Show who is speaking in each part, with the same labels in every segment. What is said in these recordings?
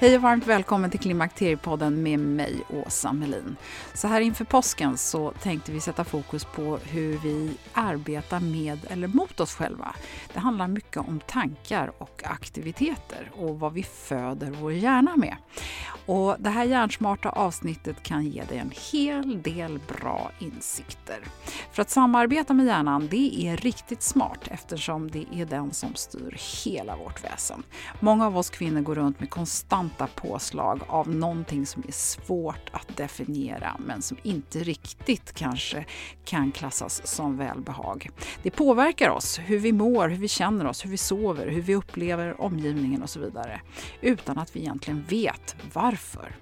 Speaker 1: Hej och varmt välkommen till Klimakteriepodden med mig, Åsa Melin. Så här inför påsken så tänkte vi sätta fokus på hur vi arbetar med eller mot oss själva. Det handlar mycket om tankar och aktiviteter och vad vi föder vår hjärna med. Och det här hjärnsmarta avsnittet kan ge dig en hel del bra insikter. För att samarbeta med hjärnan, det är riktigt smart eftersom det är den som styr hela vårt väsen. Många av oss kvinnor går runt med konstant konstanta påslag av någonting som är svårt att definiera men som inte riktigt kanske kan klassas som välbehag. Det påverkar oss, hur vi mår, hur vi känner oss, hur vi sover, hur vi upplever omgivningen och så vidare utan att vi egentligen vet varför.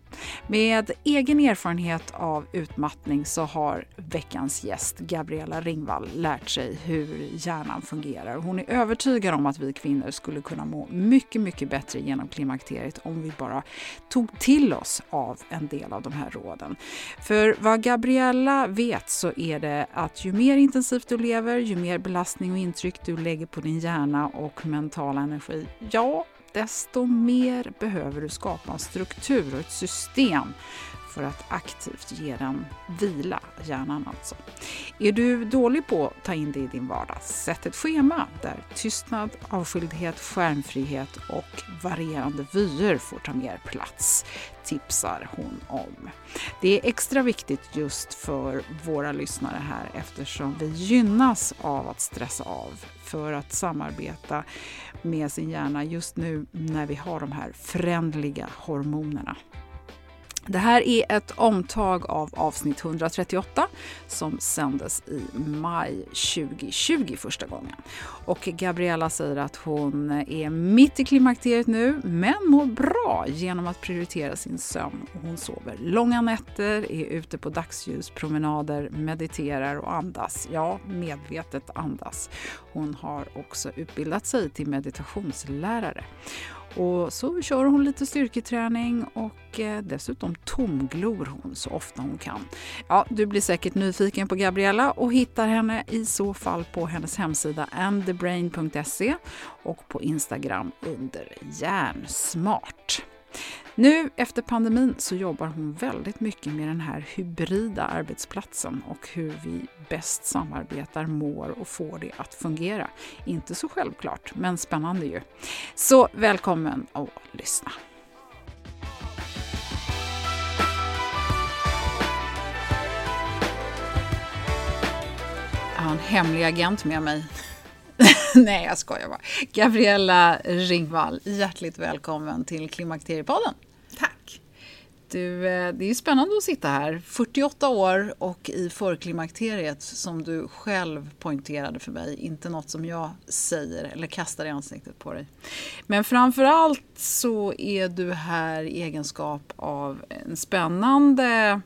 Speaker 1: Med egen erfarenhet av utmattning så har veckans gäst Gabriella Ringvall lärt sig hur hjärnan fungerar. Hon är övertygad om att vi kvinnor skulle kunna må mycket, mycket bättre genom klimakteriet om vi bara tog till oss av en del av de här råden. För vad Gabriella vet så är det att ju mer intensivt du lever, ju mer belastning och intryck du lägger på din hjärna och mentala energi, ja, desto mer behöver du skapa en struktur och ett system för att aktivt ge den vila, hjärnan alltså. Är du dålig på att ta in det i din vardag, sätt ett schema där tystnad, avskildhet, skärmfrihet och varierande vyer får ta mer plats, tipsar hon om. Det är extra viktigt just för våra lyssnare här eftersom vi gynnas av att stressa av för att samarbeta med sin hjärna just nu när vi har de här förändliga hormonerna. Det här är ett omtag av avsnitt 138 som sändes i maj 2020 första gången. Och Gabriella säger att hon är mitt i klimakteriet nu men mår bra genom att prioritera sin sömn. Hon sover långa nätter, är ute på dagsljuspromenader, mediterar och andas. Ja, medvetet andas. Hon har också utbildat sig till meditationslärare. Och så kör hon lite styrketräning och eh, dessutom tomglor hon så ofta hon kan. Ja, du blir säkert nyfiken på Gabriella och hittar henne i så fall på hennes hemsida andthebrain.se och på Instagram under järnsmart. Nu efter pandemin så jobbar hon väldigt mycket med den här hybrida arbetsplatsen och hur vi bäst samarbetar, mår och får det att fungera. Inte så självklart, men spännande ju. Så välkommen att lyssna. Jag har en hemlig agent med mig. Nej, jag skojar bara. Gabriella Ringvall, hjärtligt välkommen till Klimakteriepodden.
Speaker 2: Tack.
Speaker 1: Du, eh, det är spännande att sitta här. 48 år och i förklimakteriet som du själv poängterade för mig. Inte något som jag säger eller kastar i ansiktet på dig. Men framförallt så är du här i egenskap av en spännande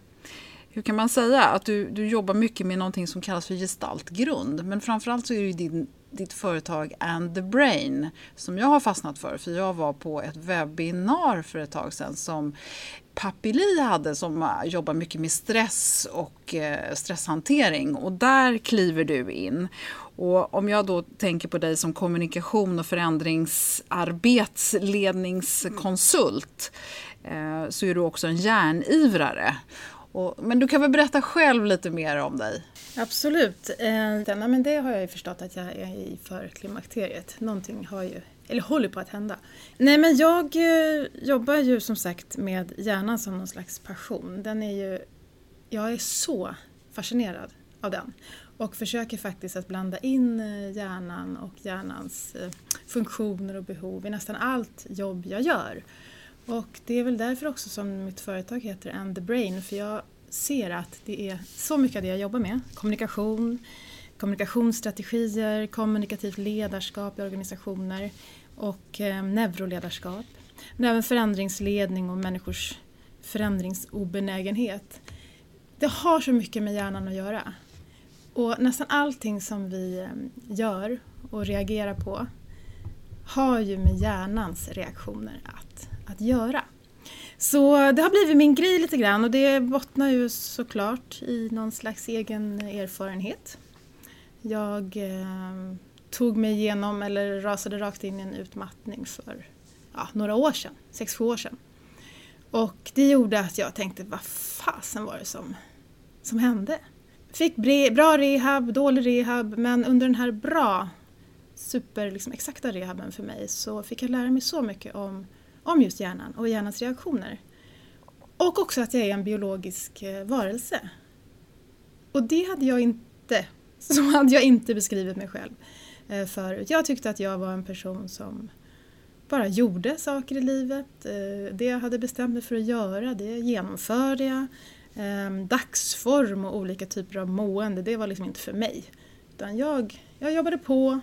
Speaker 1: hur kan man säga? Att du, du jobbar mycket med någonting som kallas för gestaltgrund. Men framförallt så är det din ditt företag And the Brain som jag har fastnat för. För jag var på ett webbinar för ett tag sedan som Papili hade som jobbar mycket med stress och eh, stresshantering och där kliver du in. Och om jag då tänker på dig som kommunikation och förändringsarbetsledningskonsult eh, så är du också en järnivrare. Och, men du kan väl berätta själv lite mer om dig?
Speaker 2: Absolut. Eh, men det har jag ju förstått att jag är i för klimakteriet. Någonting har ju, eller håller på att hända. Nej men jag eh, jobbar ju som sagt med hjärnan som någon slags passion. Den är ju, jag är så fascinerad av den. Och försöker faktiskt att blanda in eh, hjärnan och hjärnans eh, funktioner och behov i nästan allt jobb jag gör. Och det är väl därför också som mitt företag heter And the Brain, för jag ser att det är så mycket av det jag jobbar med. Kommunikation, kommunikationsstrategier, kommunikativt ledarskap i organisationer och eh, neuroledarskap. Men även förändringsledning och människors förändringsobenägenhet. Det har så mycket med hjärnan att göra. Och nästan allting som vi eh, gör och reagerar på har ju med hjärnans reaktioner att, att göra. Så det har blivit min grej lite grann och det bottnar ju såklart i någon slags egen erfarenhet. Jag eh, tog mig igenom, eller rasade rakt in i en utmattning för ja, några år sedan, sex, sju år sedan. Och det gjorde att jag tänkte, vad fasen var det som, som hände? Fick bra rehab, dålig rehab, men under den här bra, super liksom, exakta rehaben för mig så fick jag lära mig så mycket om om just hjärnan och hjärnans reaktioner. Och också att jag är en biologisk eh, varelse. Och det hade jag inte, så hade jag inte beskrivit mig själv eh, förut. Jag tyckte att jag var en person som bara gjorde saker i livet. Eh, det jag hade bestämt mig för att göra, det genomförde jag. Ehm, dagsform och olika typer av mående, det var liksom inte för mig. Utan jag, jag jobbade på,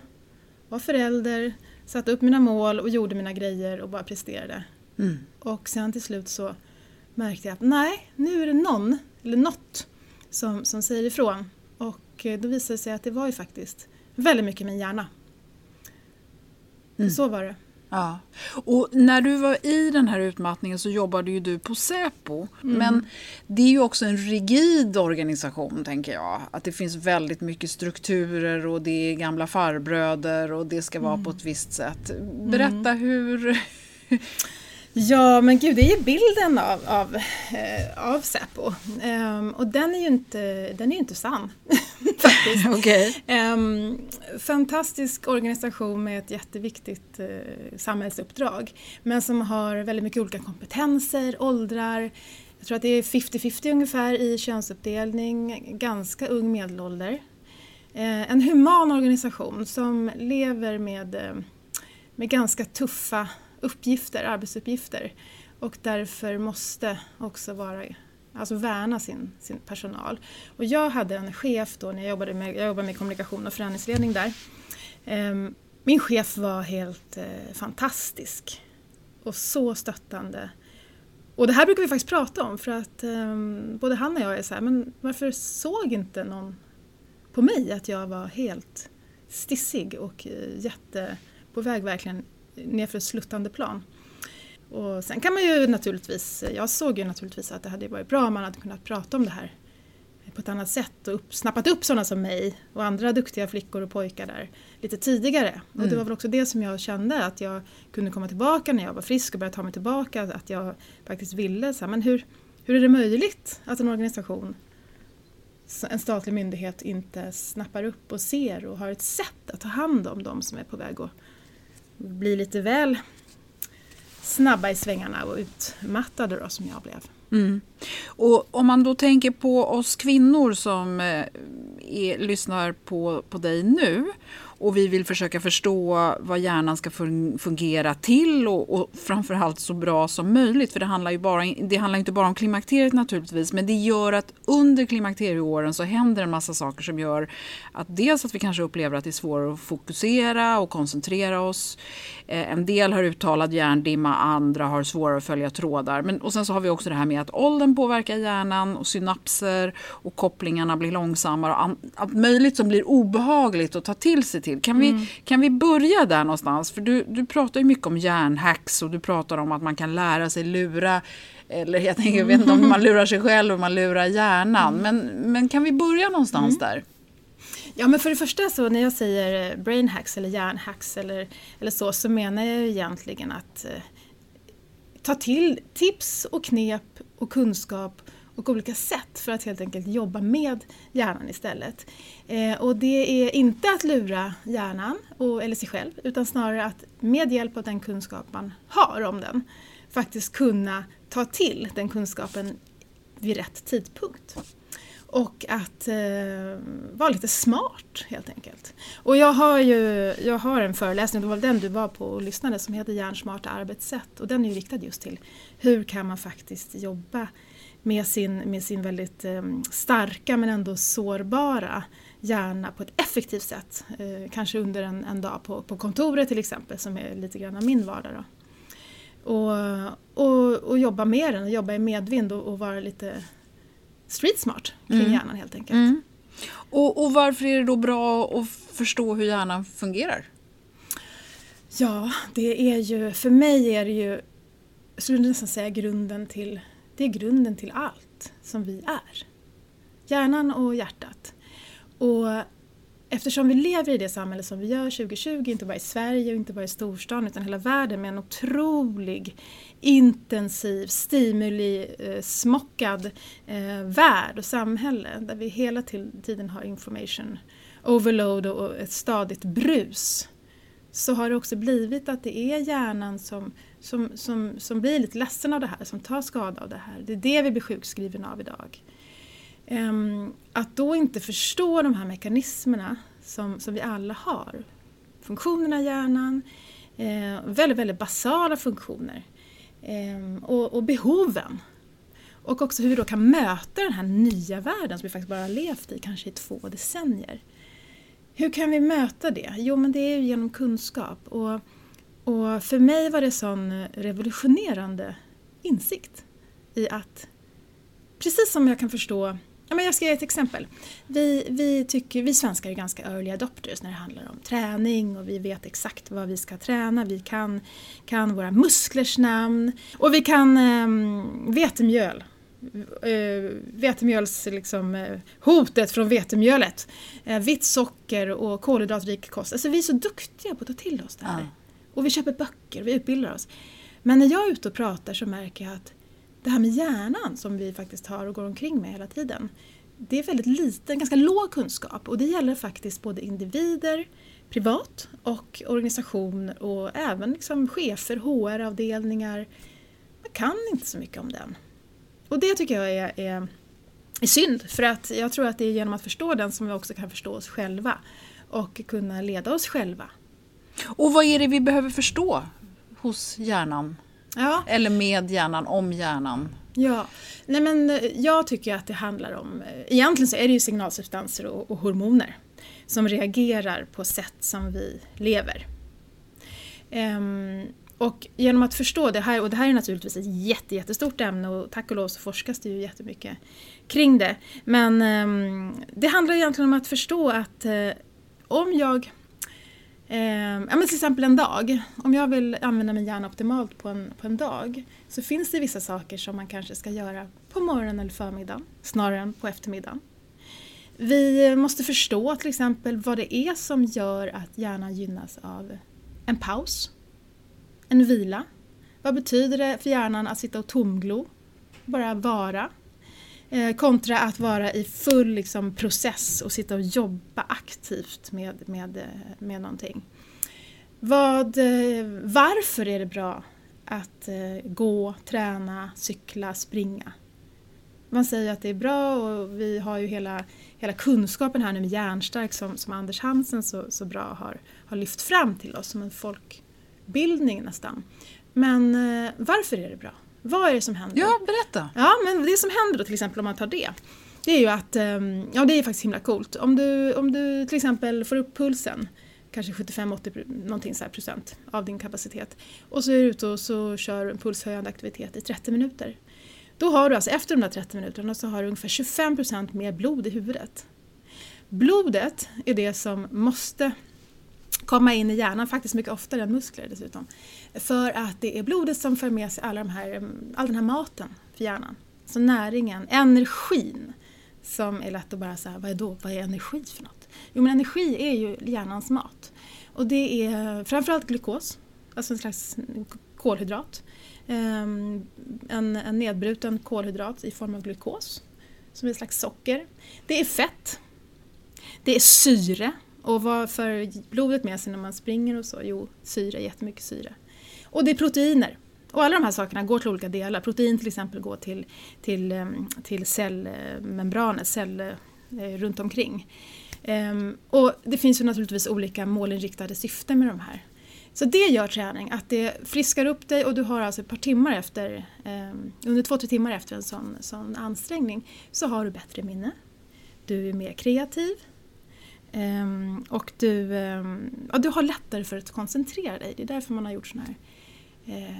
Speaker 2: var förälder, satte upp mina mål och gjorde mina grejer och bara presterade. Mm. Och sen till slut så märkte jag att nej, nu är det någon, eller något, som, som säger ifrån. Och eh, då visade det sig att det var ju faktiskt väldigt mycket min hjärna. Mm. Så var det.
Speaker 1: Ja. Och när du var i den här utmattningen så jobbade ju du på Säpo. Mm. Men det är ju också en rigid organisation tänker jag. Att det finns väldigt mycket strukturer och det är gamla farbröder och det ska vara mm. på ett visst sätt. Berätta mm. hur
Speaker 2: Ja, men gud, det är ju bilden av, av, eh, av Säpo. Um, och den är ju inte, den är inte sann, faktiskt.
Speaker 1: okay.
Speaker 2: um, ehm, fantastisk organisation med ett jätteviktigt uh, samhällsuppdrag. Men som har väldigt mycket olika kompetenser, åldrar. Jag tror att det är 50-50 ungefär i könsuppdelning, ganska ung medelålder. Uh, en human organisation som lever med, uh, med ganska tuffa uppgifter, arbetsuppgifter och därför måste också vara, alltså värna sin, sin personal. Och jag hade en chef då när jag jobbade med, jag jobbade med kommunikation och förändringsledning där. Ehm, min chef var helt eh, fantastisk och så stöttande. Och det här brukar vi faktiskt prata om för att um, både han och jag är så här, men varför såg inte någon på mig att jag var helt stissig och eh, jätte på väg verkligen nerför ett sluttande plan. Och sen kan man ju naturligtvis, jag såg ju naturligtvis att det hade varit bra om man hade kunnat prata om det här på ett annat sätt och upp, snappat upp sådana som mig och andra duktiga flickor och pojkar där lite tidigare. Mm. Och det mm. var väl också det som jag kände att jag kunde komma tillbaka när jag var frisk och börja ta mig tillbaka. Att jag faktiskt ville, så här, men hur, hur är det möjligt att en organisation, en statlig myndighet inte snappar upp och ser och har ett sätt att ta hand om de som är på väg att bli lite väl snabba i svängarna och utmattade då som jag blev. Mm.
Speaker 1: Och om man då tänker på oss kvinnor som eh, är, lyssnar på, på dig nu och vi vill försöka förstå vad hjärnan ska fungera till och, och framförallt så bra som möjligt. För det handlar ju bara, det handlar inte bara om klimakteriet naturligtvis men det gör att under klimakterieåren så händer en massa saker som gör att dels att vi kanske upplever att det är svårare att fokusera och koncentrera oss. Eh, en del har uttalad hjärndimma, andra har svårare att följa trådar. Men, och sen så har vi också det här med att åldern påverkar hjärnan och synapser och kopplingarna blir långsammare och allt möjligt som blir obehagligt att ta till sig till. Kan, mm. vi, kan vi börja där någonstans? För du, du pratar ju mycket om hjärnhacks och du pratar om att man kan lära sig lura eller jag, tänker, jag vet inte om man lurar sig själv och man lurar hjärnan. Mm. Men, men kan vi börja någonstans mm. där?
Speaker 2: Ja men för det första så när jag säger brain hacks eller hjärnhacks eller, eller så, så menar jag egentligen att eh, ta till tips och knep och kunskap och olika sätt för att helt enkelt jobba med hjärnan istället. Eh, och det är inte att lura hjärnan och, eller sig själv utan snarare att med hjälp av den kunskap man har om den faktiskt kunna ta till den kunskapen vid rätt tidpunkt. Och att eh, vara lite smart helt enkelt. Och jag har ju jag har en föreläsning, det var den du var på och lyssnade, som heter Hjärnsmarta arbetssätt. Och den är ju riktad just till hur kan man faktiskt jobba med sin, med sin väldigt eh, starka men ändå sårbara hjärna på ett effektivt sätt. Eh, kanske under en, en dag på, på kontoret till exempel som är lite grann av min vardag. Då. Och, och, och jobba med den, jobba i medvind och, och vara lite street smart kring mm. hjärnan helt enkelt. Mm.
Speaker 1: Och, och varför är det då bra att förstå hur hjärnan fungerar?
Speaker 2: Ja, det är ju, för mig är det ju, jag skulle nästan säga grunden till, det är grunden till allt som vi är. Hjärnan och hjärtat. Och eftersom vi lever i det samhälle som vi gör 2020, inte bara i Sverige och inte bara i storstan utan hela världen med en otrolig intensiv, stimuli-smockad eh, eh, värld och samhälle där vi hela tiden har information overload och ett stadigt brus så har det också blivit att det är hjärnan som, som, som, som blir lite ledsen av det här, som tar skada av det här. Det är det vi blir sjukskrivna av idag. Um, att då inte förstå de här mekanismerna som, som vi alla har, funktionerna i hjärnan, eh, väldigt, väldigt basala funktioner eh, och, och, behoven. Och också hur vi då kan möta den här nya världen som vi faktiskt bara har levt i kanske i två decennier. Hur kan vi möta det? Jo, men det är ju genom kunskap. Och, och för mig var det sån revolutionerande insikt i att precis som jag kan förstå Ja, men jag ska ge ett exempel. Vi, vi, tycker, vi svenskar är ganska early adopters när det handlar om träning och vi vet exakt vad vi ska träna. Vi kan, kan våra musklers namn och vi kan um, vetemjöl. Uh, vetemjöls, liksom, uh, hotet från vetemjölet. Uh, vitt socker och kolhydratrik kost. Alltså vi är så duktiga på att ta till oss det här. Ja. Och vi köper böcker, vi utbildar oss. Men när jag är ute och pratar så märker jag att det här med hjärnan som vi faktiskt har och går omkring med hela tiden. Det är väldigt liten, ganska låg kunskap och det gäller faktiskt både individer, privat och organisationer och även liksom chefer, HR-avdelningar. Man kan inte så mycket om den. Och det tycker jag är, är, är synd för att jag tror att det är genom att förstå den som vi också kan förstå oss själva och kunna leda oss själva.
Speaker 1: Och vad är det vi behöver förstå hos hjärnan? Ja. Eller med hjärnan, om hjärnan.
Speaker 2: Ja, nej men eh, jag tycker att det handlar om, eh, egentligen så är det ju signalsubstanser och, och hormoner som reagerar på sätt som vi lever. Um, och genom att förstå det här, och det här är naturligtvis ett jätte, jättestort ämne och tack och lov så forskas det ju jättemycket kring det. Men um, det handlar egentligen om att förstå att uh, om jag Eh, ja, men till exempel en dag. Om jag vill använda min hjärna optimalt på en, på en dag så finns det vissa saker som man kanske ska göra på morgonen eller förmiddagen snarare än på eftermiddagen. Vi måste förstå till exempel vad det är som gör att hjärnan gynnas av en paus, en vila. Vad betyder det för hjärnan att sitta och tomglo, bara vara? Eh, kontra att vara i full liksom, process och sitta och jobba aktivt med, med, eh, med någonting. Vad, eh, varför är det bra att eh, gå, träna, cykla, springa? Man säger att det är bra och vi har ju hela, hela kunskapen här nu med hjärnstark som, som Anders Hansen så, så bra har, har lyft fram till oss som en folkbildning nästan. Men eh, varför är det bra? Vad är det som händer?
Speaker 1: Ja, berätta!
Speaker 2: Ja, men det som händer då till exempel om man tar det det är ju att, ehm, ja det är faktiskt himla coolt. Om du, om du till exempel får upp pulsen, kanske 75-80 någonting så procent av din kapacitet och så är du ute och så kör en pulshöjande aktivitet i 30 minuter. Då har du alltså efter de där 30 minuterna så har du ungefär 25 procent mer blod i huvudet. Blodet är det som måste komma in i hjärnan, faktiskt mycket oftare än muskler dessutom. För att det är blodet som för med sig alla de här, mm, all den här maten för hjärnan. Så näringen, energin som är lätt att bara säga, vad är då, vad är energi för något? Jo men energi är ju hjärnans mat. Och det är framförallt glukos, alltså en slags kolhydrat. Ehm, en, en nedbruten kolhydrat i form av glukos, som är ett slags socker. Det är fett. Det är syre. Och vad för blodet med sig när man springer och så? Jo, syre, jättemycket syre. Och det är proteiner. Och alla de här sakerna går till olika delar. Protein till exempel går till, till, ehm, till cellmembranet, cell eh, runt omkring. Ehm, och det finns ju naturligtvis olika målinriktade syften med de här. Så det gör träning, att det friskar upp dig och du har alltså ett par timmar efter, ehm, under två, tre timmar efter en sån, sån ansträngning så har du bättre minne. Du är mer kreativ. Um, och du, ja, du har lättare för att koncentrera dig. Det är därför man har gjort såna här eh,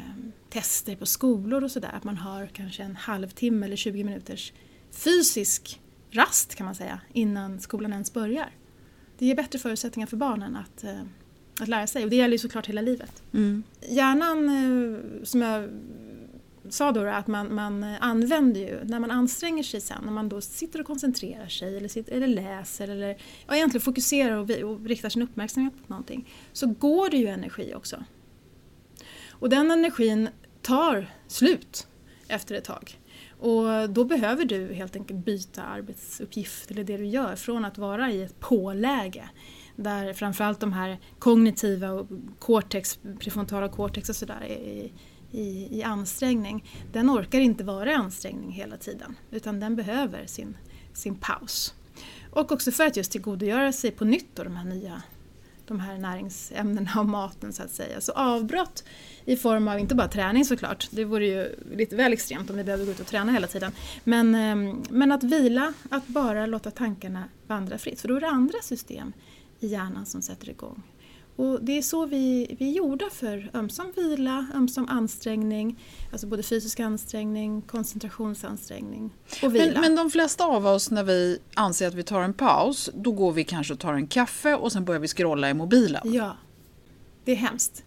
Speaker 2: tester på skolor och sådär. Att man har kanske en halvtimme eller 20 minuters fysisk rast kan man säga innan skolan ens börjar. Det ger bättre förutsättningar för barnen att, eh, att lära sig och det gäller ju såklart hela livet. Mm. Hjärnan, eh, som jag sa då, att man, man använder ju, när man anstränger sig sen, när man då sitter och koncentrerar sig eller, sitter, eller läser eller ja, egentligen fokuserar och, och riktar sin uppmärksamhet på någonting, så går det ju energi också. Och den energin tar slut efter ett tag. Och då behöver du helt enkelt byta arbetsuppgift eller det du gör från att vara i ett påläge där framförallt de här kognitiva och cortex, prefrontala cortex och sådär är i, i, ansträngning. Den orkar inte vara i ansträngning hela tiden utan den behöver sin, sin paus. Och också för att just tillgodogöra sig på nytt då de här nya de här näringsämnena och maten så att säga. Så avbrott i form av, inte bara träning såklart, det vore ju lite väl extremt om vi behövde gå ut och träna hela tiden. Men, ehm, men att vila, att bara låta tankarna vandra fritt, för då är det andra system i hjärnan som sätter igång. Och det är så vi, vi är gjorda för ömsom vila, ömsom ansträngning, alltså både fysisk ansträngning, koncentrationsansträngning och vila.
Speaker 1: Men, men de flesta av oss när vi anser att vi tar en paus, då går vi kanske och tar en kaffe och sen börjar vi scrolla i mobilen.
Speaker 2: Ja, det är hemskt.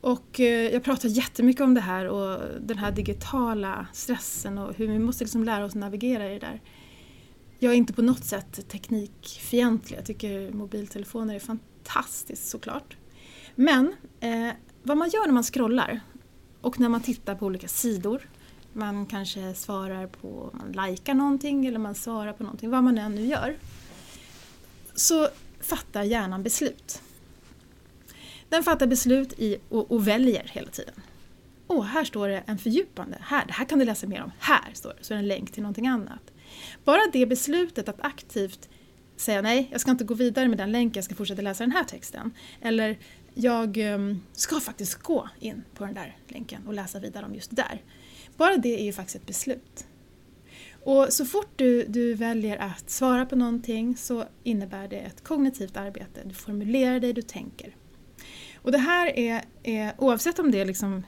Speaker 2: Och eh, jag pratar jättemycket om det här och den här digitala stressen och hur vi måste liksom lära oss navigera i det där. Jag är inte på något sätt teknikfientlig, jag tycker mobiltelefoner är fantastiska fantastiskt såklart. Men eh, vad man gör när man scrollar och när man tittar på olika sidor, man kanske svarar på, man likar någonting eller man svarar på någonting, vad man än nu gör, så fattar hjärnan beslut. Den fattar beslut i, och, och väljer hela tiden. Åh, här står det en fördjupande, här, det här kan du läsa mer om, här står det, så är det en länk till någonting annat. Bara det beslutet att aktivt säga nej, jag ska inte gå vidare med den länken, jag ska fortsätta läsa den här texten. Eller jag ehm, ska faktiskt gå in på den där länken och läsa vidare om just där. Bara det är ju faktiskt ett beslut. Och så fort du, du väljer att svara på någonting så innebär det ett kognitivt arbete. Du formulerar dig, du tänker. Och det här är, är oavsett om det är liksom,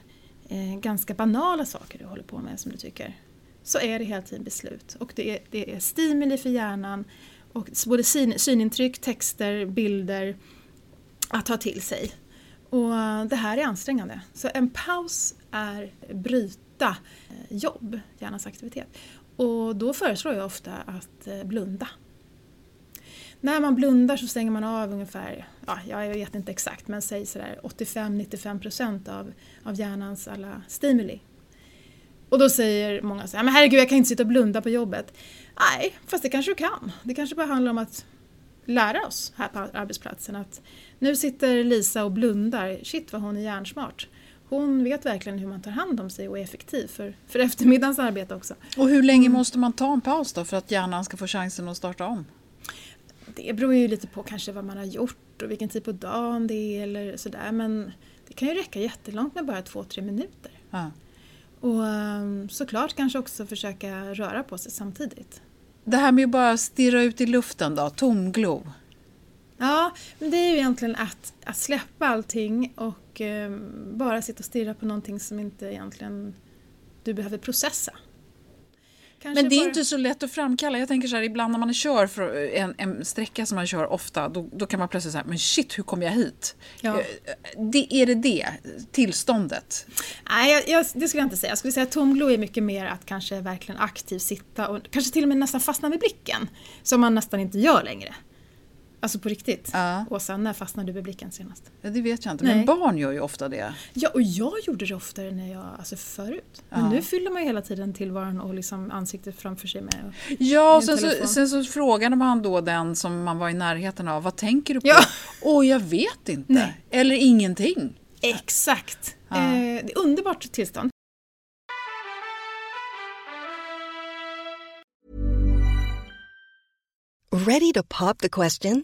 Speaker 2: eh, ganska banala saker du håller på med som du tycker, så är det hela tiden beslut. Och det är, det är stimuli för hjärnan och både syn, synintryck, texter, bilder att ta till sig. Och det här är ansträngande. Så en paus är bryta eh, jobb, hjärnans aktivitet. Och då föreslår jag ofta att eh, blunda. När man blundar så stänger man av ungefär, ja, jag vet inte exakt, men säg sådär 85-95% av, av hjärnans alla stimuli. Och då säger många så här, men herregud jag kan inte sitta och blunda på jobbet. Nej, fast det kanske du kan. Det kanske bara handlar om att lära oss här på arbetsplatsen att nu sitter Lisa och blundar. Shit vad hon är hjärnsmart. hon vet verkligen hur man tar hand om sig och är effektiv för, för eftermiddagens arbete också.
Speaker 1: Och hur länge mm. måste man ta en paus då för att hjärnan ska få chansen att starta om?
Speaker 2: Det beror ju lite på kanske vad man har gjort och vilken tid på dagen det är eller sådär men det kan ju räcka jättelångt med bara två, tre minuter. Ja. Och um, såklart kanske också försöka röra på sig samtidigt.
Speaker 1: Det här med att bara stirra ut i luften då, tomglo?
Speaker 2: Ja, men det är ju egentligen att, att släppa allting och eh, bara sitta och stirra på någonting som inte egentligen du behöver processa.
Speaker 1: Kanske men det är bara... inte så lätt att framkalla. Jag tänker så här, ibland när man kör för en, en sträcka som man kör ofta, då, då kan man plötsligt säga, men shit, hur kom jag hit? Ja. Eh, det, är det det tillståndet?
Speaker 2: Nej, jag, jag, det skulle jag inte säga. Jag skulle säga att tomglo är mycket mer att kanske verkligen aktivt sitta och kanske till och med nästan fastna med blicken, som man nästan inte gör längre. Alltså på riktigt. Ja. Åsa, när fastnade du med blicken senast?
Speaker 1: Ja, det vet jag inte, Nej. men barn gör ju ofta det.
Speaker 2: Ja, och jag gjorde det oftare när jag, alltså förut. Men ja. nu fyller man ju hela tiden tillvaron och liksom ansiktet framför sig med
Speaker 1: Ja, och sen så, sen så frågade man då den som man var i närheten av, vad tänker du på? Ja. Åh, jag vet inte. Nej. Eller ingenting.
Speaker 2: Exakt. Ja. Eh, det är underbart tillstånd.
Speaker 3: Ready to pop the question?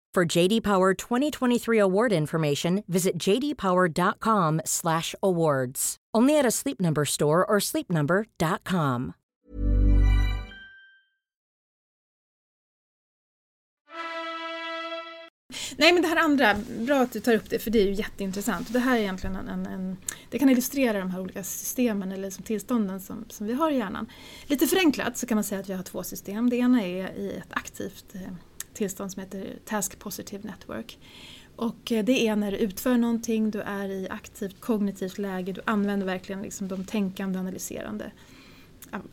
Speaker 4: For JD Power 2023 award information, visit jdpower.com/awards. Only at a Sleep Number store or sleepnumber.com.
Speaker 2: Nej men det här andra, bra att du tar upp det för det är ju jätteintressant. Det här är egentligen en, en, en det kan illustrera de här olika systemen eller liksom tillstånden som, som vi har i hjärnan. Lite förenklat så kan man säga att vi har två system. Det ena är i ett aktivt eh, tillstånd som heter Task Positive Network. Och eh, det är när du utför någonting, du är i aktivt kognitivt läge, du använder verkligen liksom de tänkande, analyserande,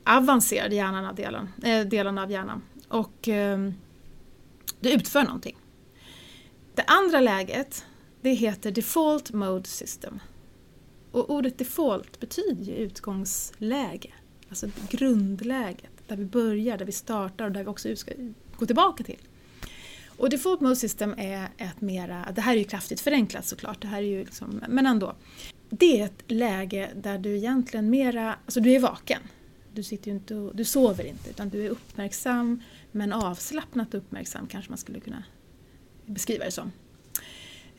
Speaker 2: avancerade hjärnan, delen, äh, delarna av hjärnan. Och eh, du utför någonting. Det andra läget, det heter Default Mode System. Och ordet default betyder ju utgångsläge, alltså grundläget, där vi börjar, där vi startar och där vi också ska gå tillbaka till. Och Default Mode System är ett mera, det här är ju kraftigt förenklat såklart, det här är ju liksom, men ändå. Det är ett läge där du egentligen mera, alltså du är vaken. Du, sitter inte och, du sover inte utan du är uppmärksam men avslappnat uppmärksam kanske man skulle kunna beskriva det som.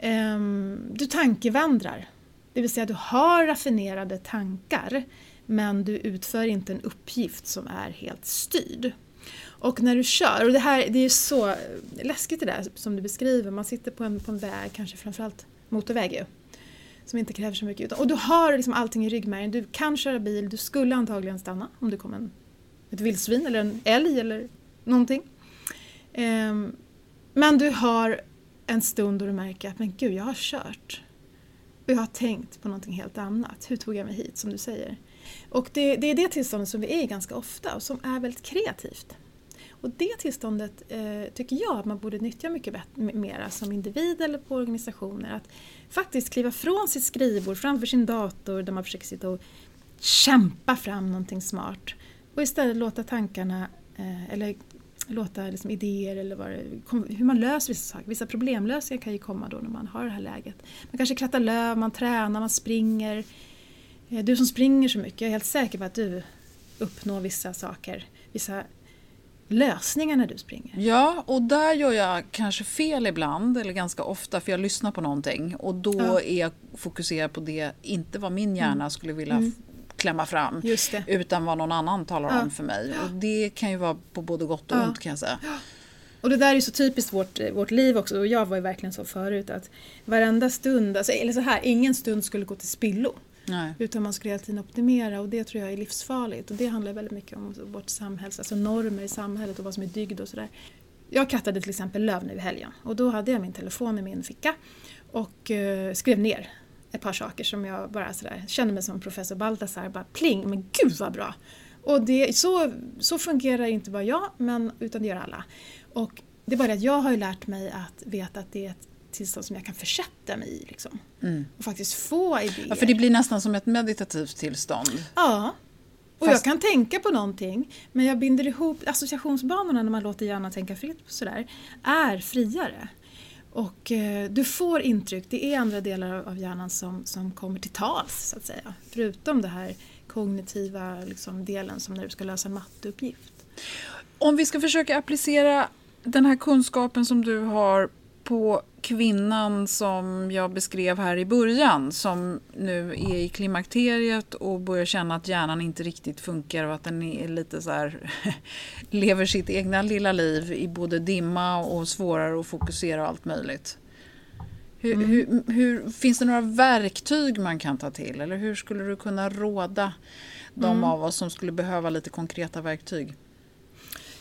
Speaker 2: Um, du tankevandrar, det vill säga du har raffinerade tankar men du utför inte en uppgift som är helt styrd. Och när du kör, och det här det är ju så läskigt det där som du beskriver, man sitter på en, på en väg, kanske framförallt motorväg ju, som inte kräver så mycket. Och du har liksom allting i ryggmärgen, du kan köra bil, du skulle antagligen stanna om det kom en, ett vildsvin eller en älg eller någonting. Um, men du har en stund då du märker att men gud, jag har kört. Och jag har tänkt på någonting helt annat. Hur tog jag mig hit, som du säger? Och det, det är det tillståndet som vi är i ganska ofta och som är väldigt kreativt. Och det tillståndet eh, tycker jag att man borde nyttja mycket mera som individ eller på organisationer. Att faktiskt kliva från sitt skrivbord framför sin dator där man försöker sitta och kämpa fram någonting smart och istället låta tankarna eh, eller låta liksom idéer eller vad det, hur man löser vissa saker. Vissa problemlösningar kan ju komma då när man har det här läget. Man kanske krattar löv, man tränar, man springer. Eh, du som springer så mycket, jag är helt säker på att du uppnår vissa saker, vissa lösningar när du springer.
Speaker 1: Ja, och där gör jag kanske fel ibland, eller ganska ofta, för jag lyssnar på någonting och då ja. är jag fokuserad på det, inte vad min hjärna mm. skulle vilja mm. klämma fram, utan vad någon annan talar ja. om för mig. Och det kan ju vara på både gott och ja. ont kan jag säga.
Speaker 2: Och det där är ju så typiskt vårt, vårt liv också, och jag var ju verkligen så förut att varenda stund, alltså, eller så här, ingen stund skulle gå till spillo. Nej. Utan man ska hela tiden optimera och det tror jag är livsfarligt. Och det handlar väldigt mycket om vårt samhälls, alltså normer i samhället och vad som är dygd och sådär. Jag kattade till exempel löv nu i helgen och då hade jag min telefon i min ficka och eh, skrev ner ett par saker som jag bara sådär, kände mig som professor Baltasar, bara pling, men gud vad bra! Och det, så, så fungerar inte bara jag, men, utan det gör alla. Och det är bara det att jag har ju lärt mig att veta att det är ett tillstånd som jag kan försätta mig i. Liksom. Mm. Och faktiskt få idéer.
Speaker 1: Ja, för det blir nästan som ett meditativt tillstånd.
Speaker 2: Ja. Och Fast... jag kan tänka på någonting men jag binder ihop associationsbanorna när man låter hjärnan tänka fritt sådär, är friare. Och eh, du får intryck, det är andra delar av hjärnan som, som kommer till tals så att säga. Förutom den här kognitiva liksom, delen som när du ska lösa en matteuppgift.
Speaker 1: Om vi ska försöka applicera den här kunskapen som du har på kvinnan som jag beskrev här i början som nu är i klimakteriet och börjar känna att hjärnan inte riktigt funkar och att den är lite så här lever sitt egna lilla liv i både dimma och svårare att fokusera och allt möjligt. Hur, mm. hur, hur, finns det några verktyg man kan ta till eller hur skulle du kunna råda de mm. av oss som skulle behöva lite konkreta verktyg?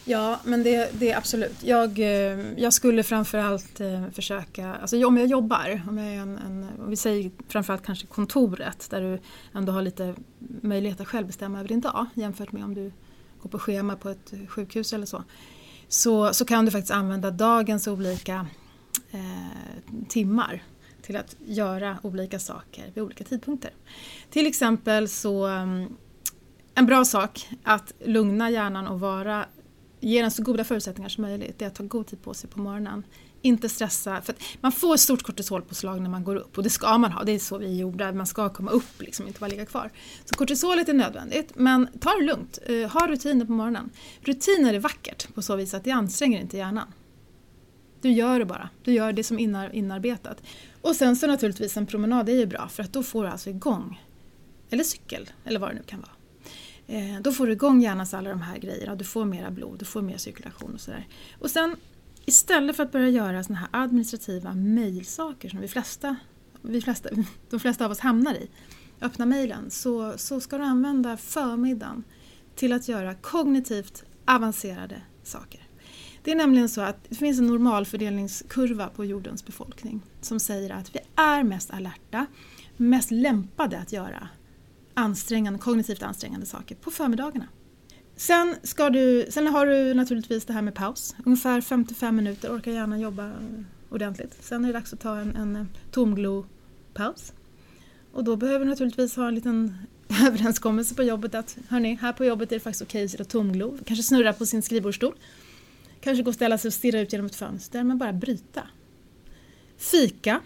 Speaker 2: Ja, men det, det är absolut. Jag, eh, jag skulle framförallt eh, försöka, alltså om jag jobbar, om jag är en, en om vi säger framförallt kanske kontoret där du ändå har lite möjlighet att själv bestämma över din dag jämfört med om du går på schema på ett sjukhus eller så. Så, så kan du faktiskt använda dagens olika eh, timmar till att göra olika saker vid olika tidpunkter. Till exempel så mm, en bra sak att lugna hjärnan och vara ge den så goda förutsättningar som möjligt, det är att ta god tid på sig på morgonen. Inte stressa, för man får ett stort kortisolpåslag när man går upp och det ska man ha, det är så vi är gjorda, man ska komma upp liksom, inte bara ligga kvar. Så kortisolet är nödvändigt, men ta det lugnt, eh, ha rutiner på morgonen. Rutiner är vackert på så vis att det anstränger inte hjärnan. Du gör det bara, du gör det som inar, inarbetat. Och sen så naturligtvis en promenad, det är ju bra för att då får du alltså igång, eller cykel, eller vad det nu kan vara. Eh, då får du igång hjärnans alla de här grejerna. Du får mera blod, du får mer cirkulation och sådär. Och sen istället för att börja göra såna här administrativa mejlsaker som vi flesta, vi flesta, de flesta av oss hamnar i, öppna mejlen, så, så ska du använda förmiddagen till att göra kognitivt avancerade saker. Det är nämligen så att det finns en normalfördelningskurva på jordens befolkning som säger att vi är mest alerta, mest lämpade att göra ansträngande, kognitivt ansträngande saker på förmiddagarna. Sen, ska du, sen har du naturligtvis det här med paus. Ungefär 55 minuter orkar gärna jobba ordentligt. Sen är det dags att ta en, en tomglo-paus. Och då behöver du naturligtvis ha en liten överenskommelse på jobbet att hörni, här på jobbet är det faktiskt okej att sitta tomglo. Kanske snurra på sin skrivbordsstol. Kanske gå och ställa sig och stirra ut genom ett fönster, men bara bryta. Fika.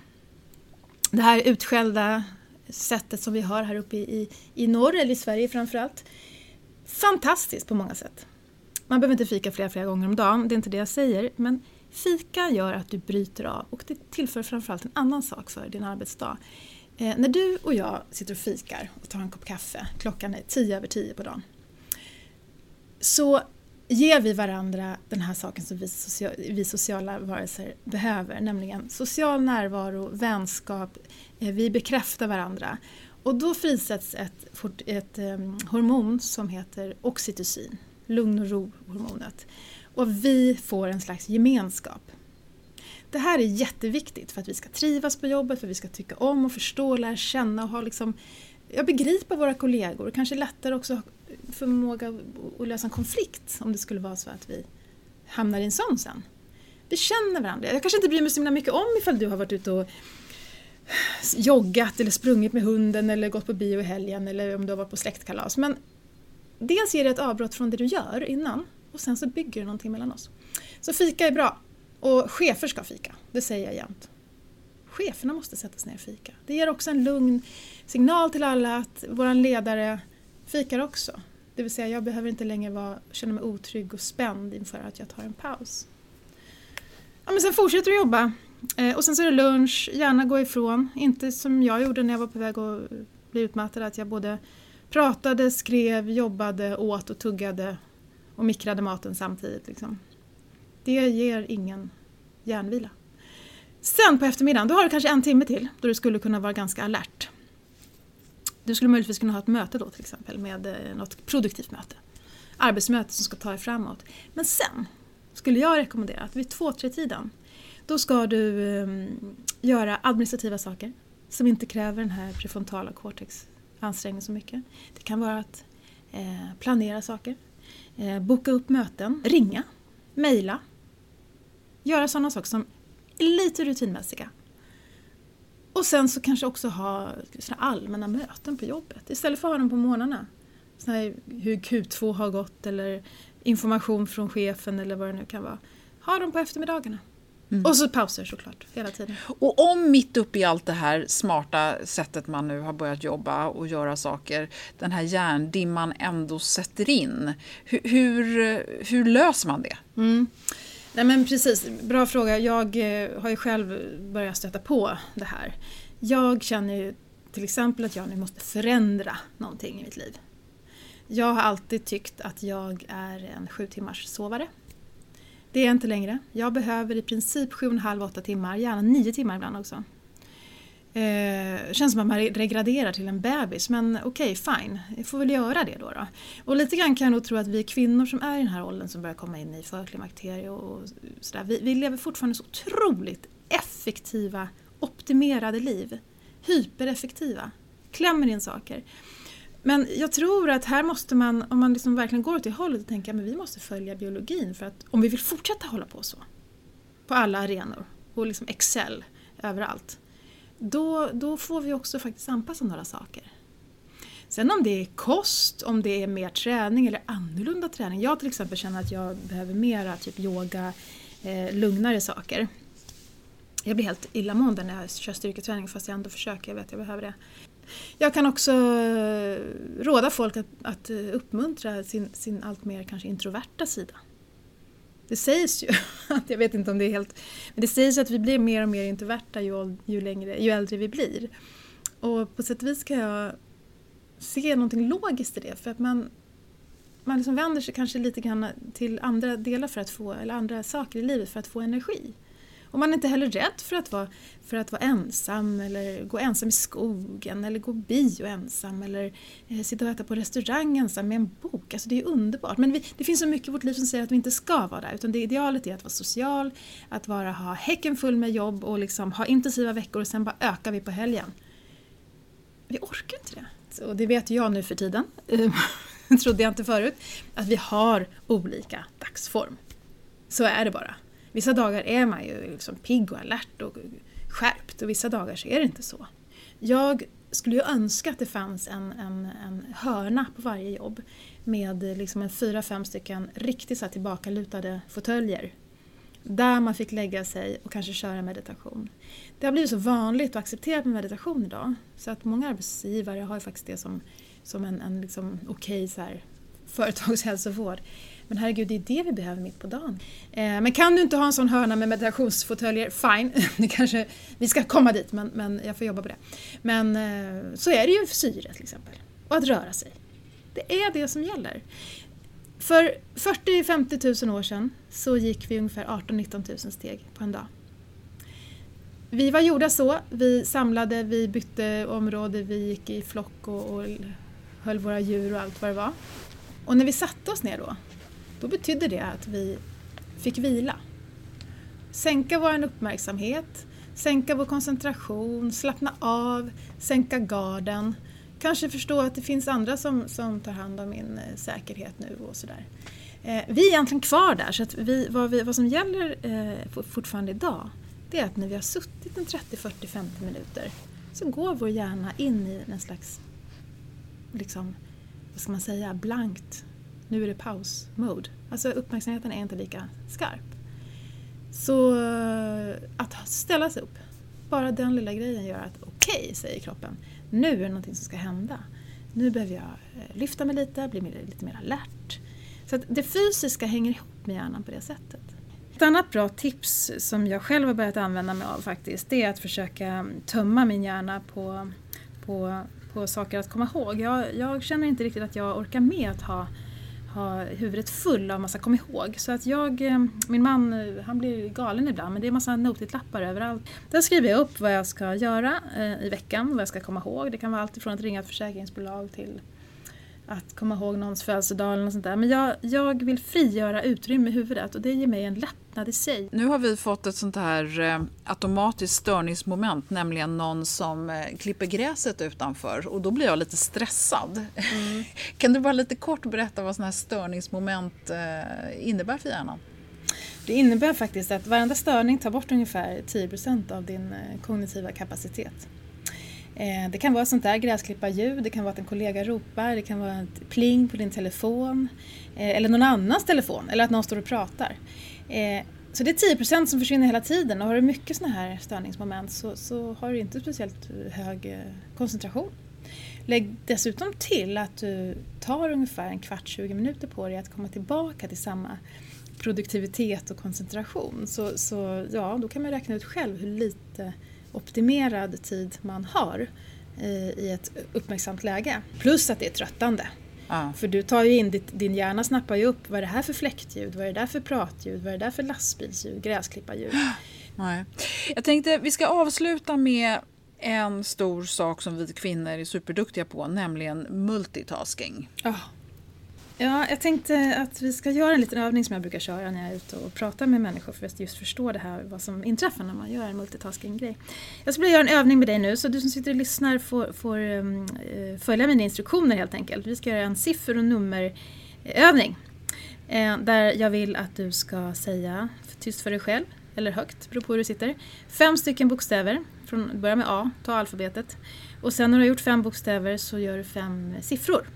Speaker 2: Det här utskällda sättet som vi har här uppe i, i norr, eller i Sverige framförallt. Fantastiskt på många sätt. Man behöver inte fika flera, flera gånger om dagen, det är inte det jag säger, men fika gör att du bryter av och det tillför framförallt en annan sak för din arbetsdag. Eh, när du och jag sitter och fikar och tar en kopp kaffe, klockan är tio över tio på dagen, så ger vi varandra den här saken som vi, social, vi sociala varelser behöver, nämligen social närvaro, vänskap, eh, vi bekräftar varandra. Och då frisätts ett, ett um, hormon som heter oxytocin, lugn och ro-hormonet. Och vi får en slags gemenskap. Det här är jätteviktigt för att vi ska trivas på jobbet, för att vi ska tycka om och förstå, lära känna och ha liksom, jag begriper våra kollegor, kanske lättare också förmåga att lösa en konflikt om det skulle vara så att vi hamnar i en sån sen. Vi känner varandra. Jag kanske inte bryr mig så mycket om ifall du har varit ute och joggat eller sprungit med hunden eller gått på bio i helgen eller om du har varit på släktkalas. Men dels ger det ett avbrott från det du gör innan och sen så bygger det någonting mellan oss. Så fika är bra. Och chefer ska fika, det säger jag jämt. Cheferna måste sätta sig ner och fika. Det ger också en lugn signal till alla att vår ledare fikar också. Det vill säga jag behöver inte längre vara, känna mig otrygg och spänd inför att jag tar en paus. Ja, men sen fortsätter du jobba eh, och sen så är det lunch, gärna gå ifrån. Inte som jag gjorde när jag var på väg att bli utmattad att jag både pratade, skrev, jobbade, åt och tuggade och mikrade maten samtidigt. Liksom. Det ger ingen hjärnvila. Sen på eftermiddagen, då har du kanske en timme till då du skulle kunna vara ganska alert. Du skulle möjligtvis kunna ha ett möte då till exempel med eh, något produktivt möte. Arbetsmöte som ska ta er framåt. Men sen skulle jag rekommendera att vid två, tre tiden då ska du ehm, göra administrativa saker som inte kräver den här prefrontala cortex ansträngning så mycket. Det kan vara att eh, planera saker, eh, boka upp möten, ringa, mejla. Göra sådana saker som är lite rutinmässiga. Och sen så kanske också ha allmänna möten på jobbet istället för att ha dem på morgnarna. Såna hur Q2 har gått eller information från chefen eller vad det nu kan vara. Ha dem på eftermiddagarna. Mm. Och så pauser såklart, hela tiden.
Speaker 1: Och om mitt uppe i allt det här smarta sättet man nu har börjat jobba och göra saker, den här hjärndimman ändå sätter in, hur, hur, hur löser man det?
Speaker 2: Mm. Nej men precis, bra fråga. Jag eh, har ju själv börjat stöta på det här. Jag känner ju till exempel att jag nu måste förändra någonting i mitt liv. Jag har alltid tyckt att jag är en sju timmars sovare. Det är jag inte längre. Jag behöver i princip sju och en halv, åtta timmar, gärna nio timmar ibland också. Eh, känns som att man regraderar till en bebis men okej, okay, fine. Jag får väl göra det då, då. Och lite grann kan jag nog tro att vi kvinnor som är i den här åldern som börjar komma in i förklimakterie och sådär, vi, vi lever fortfarande så otroligt effektiva, optimerade liv. Hypereffektiva. Klämmer in saker. Men jag tror att här måste man, om man liksom verkligen går åt det hållet, och tänka att vi måste följa biologin för att om vi vill fortsätta hålla på så, på alla arenor och liksom excel överallt, då, då får vi också faktiskt anpassa några saker. Sen om det är kost, om det är mer träning eller annorlunda träning. Jag till exempel känner att jag behöver mera typ yoga, eh, lugnare saker. Jag blir helt illamående när jag kör styrketräning fast jag ändå försöker, jag vet att jag behöver det. Jag kan också eh, råda folk att, att eh, uppmuntra sin, sin allt mer kanske introverta sida. Det sägs ju, att jag vet inte om det är helt, men det sägs att vi blir mer och mer introverta ju, ju, längre, ju äldre vi blir. Och på sätt och vis kan jag se någonting logiskt i det för att man, man liksom vänder sig kanske lite grann till andra delar för att få, eller andra saker i livet för att få energi. Och man är inte heller rädd för att, vara, för att vara ensam eller gå ensam i skogen eller gå bio ensam eller eh, sitta och äta på restaurang ensam med en bok. Alltså det är underbart. Men vi, det finns så mycket i vårt liv som säger att vi inte ska vara där. Utan det idealet är att vara social, att vara, ha häcken full med jobb och liksom ha intensiva veckor och sen bara ökar vi på helgen. Vi orkar inte det. Och det vet jag nu för tiden. Det ehm, trodde jag inte förut. Att vi har olika dagsform. Så är det bara. Vissa dagar är man ju liksom pigg och alert och skärpt och vissa dagar så är det inte så. Jag skulle ju önska att det fanns en, en, en hörna på varje jobb med liksom en fyra, fem stycken riktigt så tillbakalutade fåtöljer där man fick lägga sig och kanske köra meditation. Det har blivit så vanligt och accepterat med meditation idag så att många arbetsgivare har ju faktiskt det som, som en, en liksom okej okay, företagshälsovård. Men herregud, det är det vi behöver mitt på dagen. Eh, men kan du inte ha en sån hörna med meditationsfåtöljer, fine. det kanske, vi ska komma dit, men, men jag får jobba på det. Men eh, så är det ju för syre till exempel. Och att röra sig. Det är det som gäller. För 40-50 000 år sedan så gick vi ungefär 18-19 000 steg på en dag. Vi var gjorda så, vi samlade, vi bytte område, vi gick i flock och, och höll våra djur och allt vad det var. Och när vi satte oss ner då, då betydde det att vi fick vila. Sänka vår uppmärksamhet, sänka vår koncentration, slappna av, sänka garden. Kanske förstå att det finns andra som, som tar hand om min eh, säkerhet nu och sådär. Eh, vi är egentligen kvar där, så att vi, vad, vi, vad som gäller eh, fortfarande idag det är att när vi har suttit en 30, 40, 50 minuter så går vår hjärna in i en slags, liksom, vad ska man säga, blankt, nu är det paus-mode. Alltså uppmärksamheten är inte lika skarp. Så att ställa sig upp, bara den lilla grejen gör att okej, okay, säger kroppen, nu är det någonting som ska hända. Nu behöver jag eh, lyfta mig lite, bli lite mer alert. Så att det fysiska hänger ihop med hjärnan på det sättet. Ett annat bra tips som jag själv har börjat använda mig av faktiskt, det är att försöka mm, tömma min hjärna på, på, på saker att komma ihåg. Jag, jag känner inte riktigt att jag orkar med att ha ha huvudet full av massa kom ihåg. Så att jag, eh, min man eh, han blir galen ibland men det är massa notitlappar överallt. Där skriver jag upp vad jag ska göra eh, i veckan, vad jag ska komma ihåg. Det kan vara allt ifrån att ringa ett försäkringsbolag till att komma ihåg någons födelsedag eller något sånt där. Men jag, jag vill frigöra utrymme i huvudet och det ger mig en lättnad i sig.
Speaker 1: Nu har vi fått ett sånt här eh, automatiskt störningsmoment, nämligen någon som eh, klipper gräset utanför och då blir jag lite stressad. Mm. kan du bara lite kort berätta vad sådana här störningsmoment eh, innebär för hjärnan?
Speaker 2: Det innebär faktiskt att varenda störning tar bort ungefär 10% av din kognitiva kapacitet. Eh, det kan vara sånt där gräsklipparljud, det kan vara att en kollega ropar, det kan vara ett pling på din telefon eh, eller någon annans telefon eller att någon står och pratar. Eh, så det är 10% som försvinner hela tiden och har du mycket såna här störningsmoment så, så har du inte speciellt hög koncentration. Lägg dessutom till att du tar ungefär en kvart, 20 minuter på dig att komma tillbaka till samma produktivitet och koncentration. Så, så ja, då kan man räkna ut själv hur lite optimerad tid man har i ett uppmärksamt läge. Plus att det är tröttande. Ja. För du tar ju in, ditt, din hjärna snappar ju upp vad är det här för fläktljud, vad är det där för pratljud, vad är det där för lastbilsljud, gräsklipparljud.
Speaker 1: Nej. Jag tänkte vi ska avsluta med en stor sak som vi kvinnor är superduktiga på, nämligen multitasking.
Speaker 2: Ja. Ja, jag tänkte att vi ska göra en liten övning som jag brukar köra när jag är ute och pratar med människor för att just förstå det här, vad som inträffar när man gör en multitasking-grej. Jag skulle vilja göra en övning med dig nu så du som sitter och lyssnar får, får um, följa mina instruktioner helt enkelt. Vi ska göra en siffer och nummerövning. Eh, där jag vill att du ska säga tyst för dig själv, eller högt, beror på hur du sitter. Fem stycken bokstäver, från, börja med A, ta alfabetet. Och sen när du har gjort fem bokstäver så gör du fem siffror.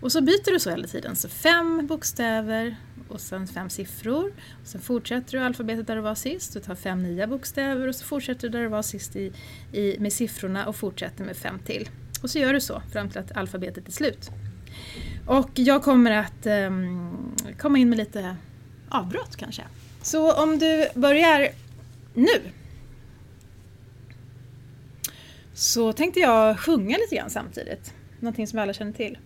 Speaker 2: Och så byter du så hela tiden. Så fem bokstäver och sen fem siffror. Och sen fortsätter du alfabetet där du var sist. Du tar fem nya bokstäver och så fortsätter du där du var sist i, i, med siffrorna och fortsätter med fem till. Och så gör du så fram till att alfabetet är slut. Och jag kommer att um, komma in med lite avbrott kanske. Så om du börjar nu så tänkte jag sjunga lite grann samtidigt. Någonting som alla känner till.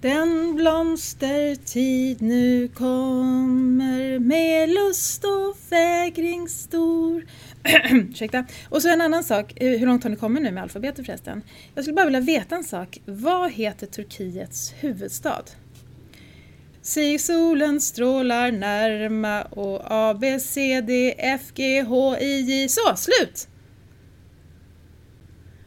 Speaker 2: Den blomstertid nu kommer med lust och fägring stor. Ursäkta. Och så en annan sak, eh, hur långt har ni kommit nu med alfabetet förresten? Jag skulle bara vilja veta en sak. Vad heter Turkiets huvudstad? Sig solen strålar närma och A, B, C, D, F, G, H, I, J. Så, slut!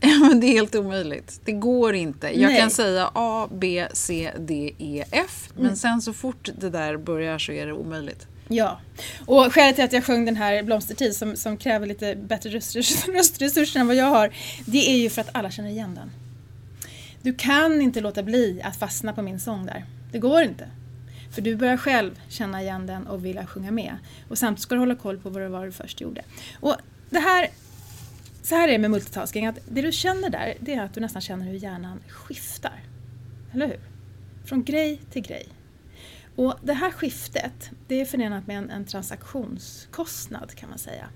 Speaker 1: men det är helt omöjligt. Det går inte. Jag Nej. kan säga A, B, C, D, E, F. Men mm. sen så fort det där börjar så är det omöjligt.
Speaker 2: Ja, och skälet till att jag sjöng den här Blomstertid som, som kräver lite bättre röstresurser än vad jag har, det är ju för att alla känner igen den. Du kan inte låta bli att fastna på min sång där. Det går inte. För du börjar själv känna igen den och vilja sjunga med. Och samtidigt ska du hålla koll på vad det var du först gjorde. Och det här så här är det med multitasking, att det du känner där, det är att du nästan känner hur hjärnan skiftar. Eller hur? Från grej till grej. Och det här skiftet, det är förenat med en, en transaktionskostnad kan man säga.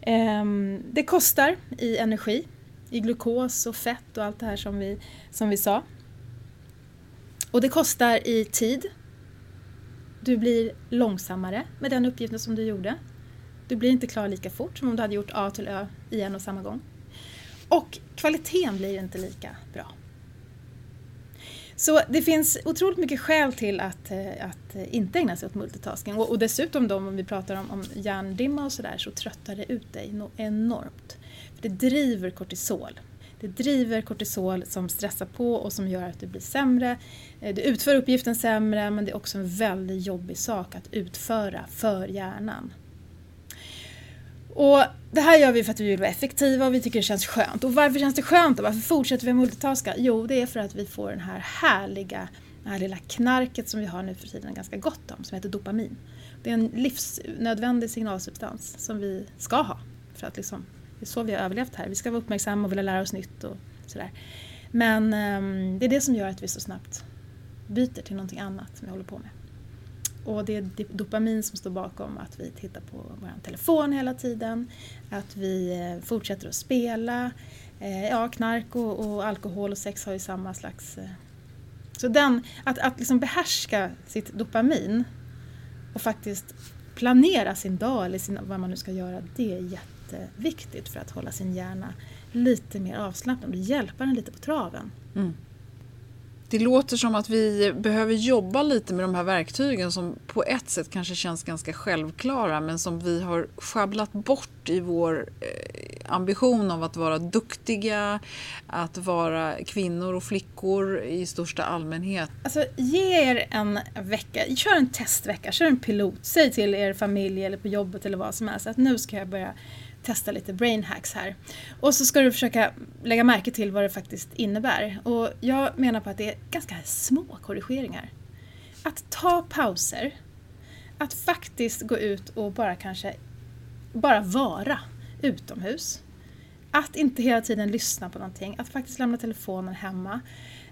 Speaker 2: Ehm, det kostar i energi, i glukos och fett och allt det här som vi, som vi sa. Och det kostar i tid. Du blir långsammare med den uppgiften som du gjorde. Du blir inte klar lika fort som om du hade gjort A till Ö i en och samma gång. Och kvaliteten blir inte lika bra. Så det finns otroligt mycket skäl till att, eh, att inte ägna sig åt multitasking. Och, och dessutom då, om vi pratar om, om hjärndimma och sådär så tröttar det ut dig enormt. För det driver kortisol. Det driver kortisol som stressar på och som gör att du blir sämre. Eh, du utför uppgiften sämre men det är också en väldigt jobbig sak att utföra för hjärnan. Och det här gör vi för att vi vill vara effektiva och vi tycker det känns skönt. Och varför känns det skönt då? varför fortsätter vi multitaska? Jo, det är för att vi får den här härliga, det här lilla knarket som vi har nu för tiden ganska gott om, som heter dopamin. Det är en livsnödvändig signalsubstans som vi ska ha. För att liksom, det är så vi har överlevt här. Vi ska vara uppmärksamma och vilja lära oss nytt och sådär. Men um, det är det som gör att vi så snabbt byter till någonting annat som vi håller på med. Och det är dopamin som står bakom att vi tittar på vår telefon hela tiden, att vi eh, fortsätter att spela. Eh, ja, knark och, och alkohol och sex har ju samma slags... Eh, så den, att, att liksom behärska sitt dopamin och faktiskt planera sin dag eller sin, vad man nu ska göra, det är jätteviktigt för att hålla sin hjärna lite mer avslappnad och hjälpa den lite på traven. Mm.
Speaker 1: Det låter som att vi behöver jobba lite med de här verktygen som på ett sätt kanske känns ganska självklara men som vi har sjabblat bort i vår eh, ambition av att vara duktiga, att vara kvinnor och flickor i största allmänhet.
Speaker 2: Alltså ge er en vecka, kör en testvecka, kör en pilot, säg till er familj eller på jobbet eller vad som helst att nu ska jag börja testa lite brain hacks här. Och så ska du försöka lägga märke till vad det faktiskt innebär. Och jag menar på att det är ganska små korrigeringar. Att ta pauser, att faktiskt gå ut och bara kanske bara vara utomhus. Att inte hela tiden lyssna på någonting, att faktiskt lämna telefonen hemma.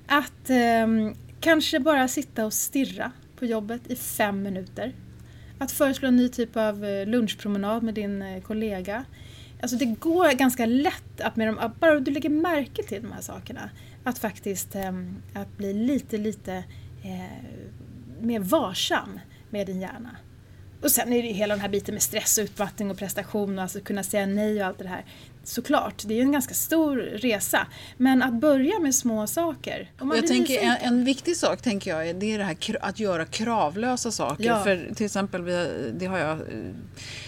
Speaker 2: Att eh, kanske bara sitta och stirra på jobbet i fem minuter att föreslå en ny typ av eh, lunchpromenad med din eh, kollega. Alltså det går ganska lätt att med de, bara du lägger märke till de här sakerna, att faktiskt ehm, att bli lite, lite eh, mer varsam med din hjärna. Och sen är det ju hela den här biten med stress och utmattning och prestation och alltså kunna säga nej och allt det här. Såklart, det är ju en ganska stor resa. Men att börja med små saker.
Speaker 1: jag tänker, en, en, viktig sak tänker jag det är det här att göra kravlösa saker. Ja. För till exempel, det har jag eh,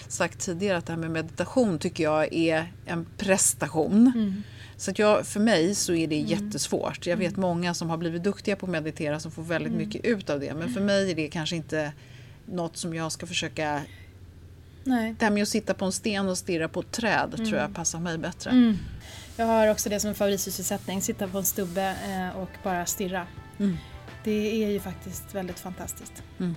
Speaker 1: sagt tidigare, att det här med meditation tycker jag är en prestation. Mm. Så att jag, för mig så är det mm. jättesvårt. Jag vet mm. många som har blivit duktiga på att meditera som får väldigt mm. mycket ut av det. Men för mig är det kanske inte något som jag ska försöka... Nej. Det här med att sitta på en sten och stirra på ett träd mm. tror jag passar mig bättre. Mm.
Speaker 2: Jag har också det som en favoritsysselsättning, sitta på en stubbe eh, och bara stirra. Mm. Det är ju faktiskt väldigt fantastiskt. Mm.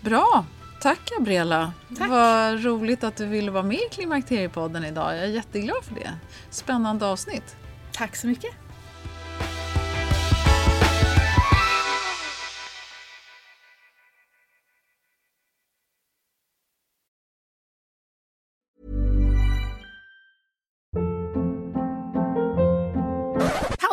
Speaker 1: Bra! Tack Gabriella! Tack. Vad roligt att du ville vara med i Klimakteriepodden idag. Jag är jätteglad för det. Spännande avsnitt.
Speaker 2: Tack så mycket!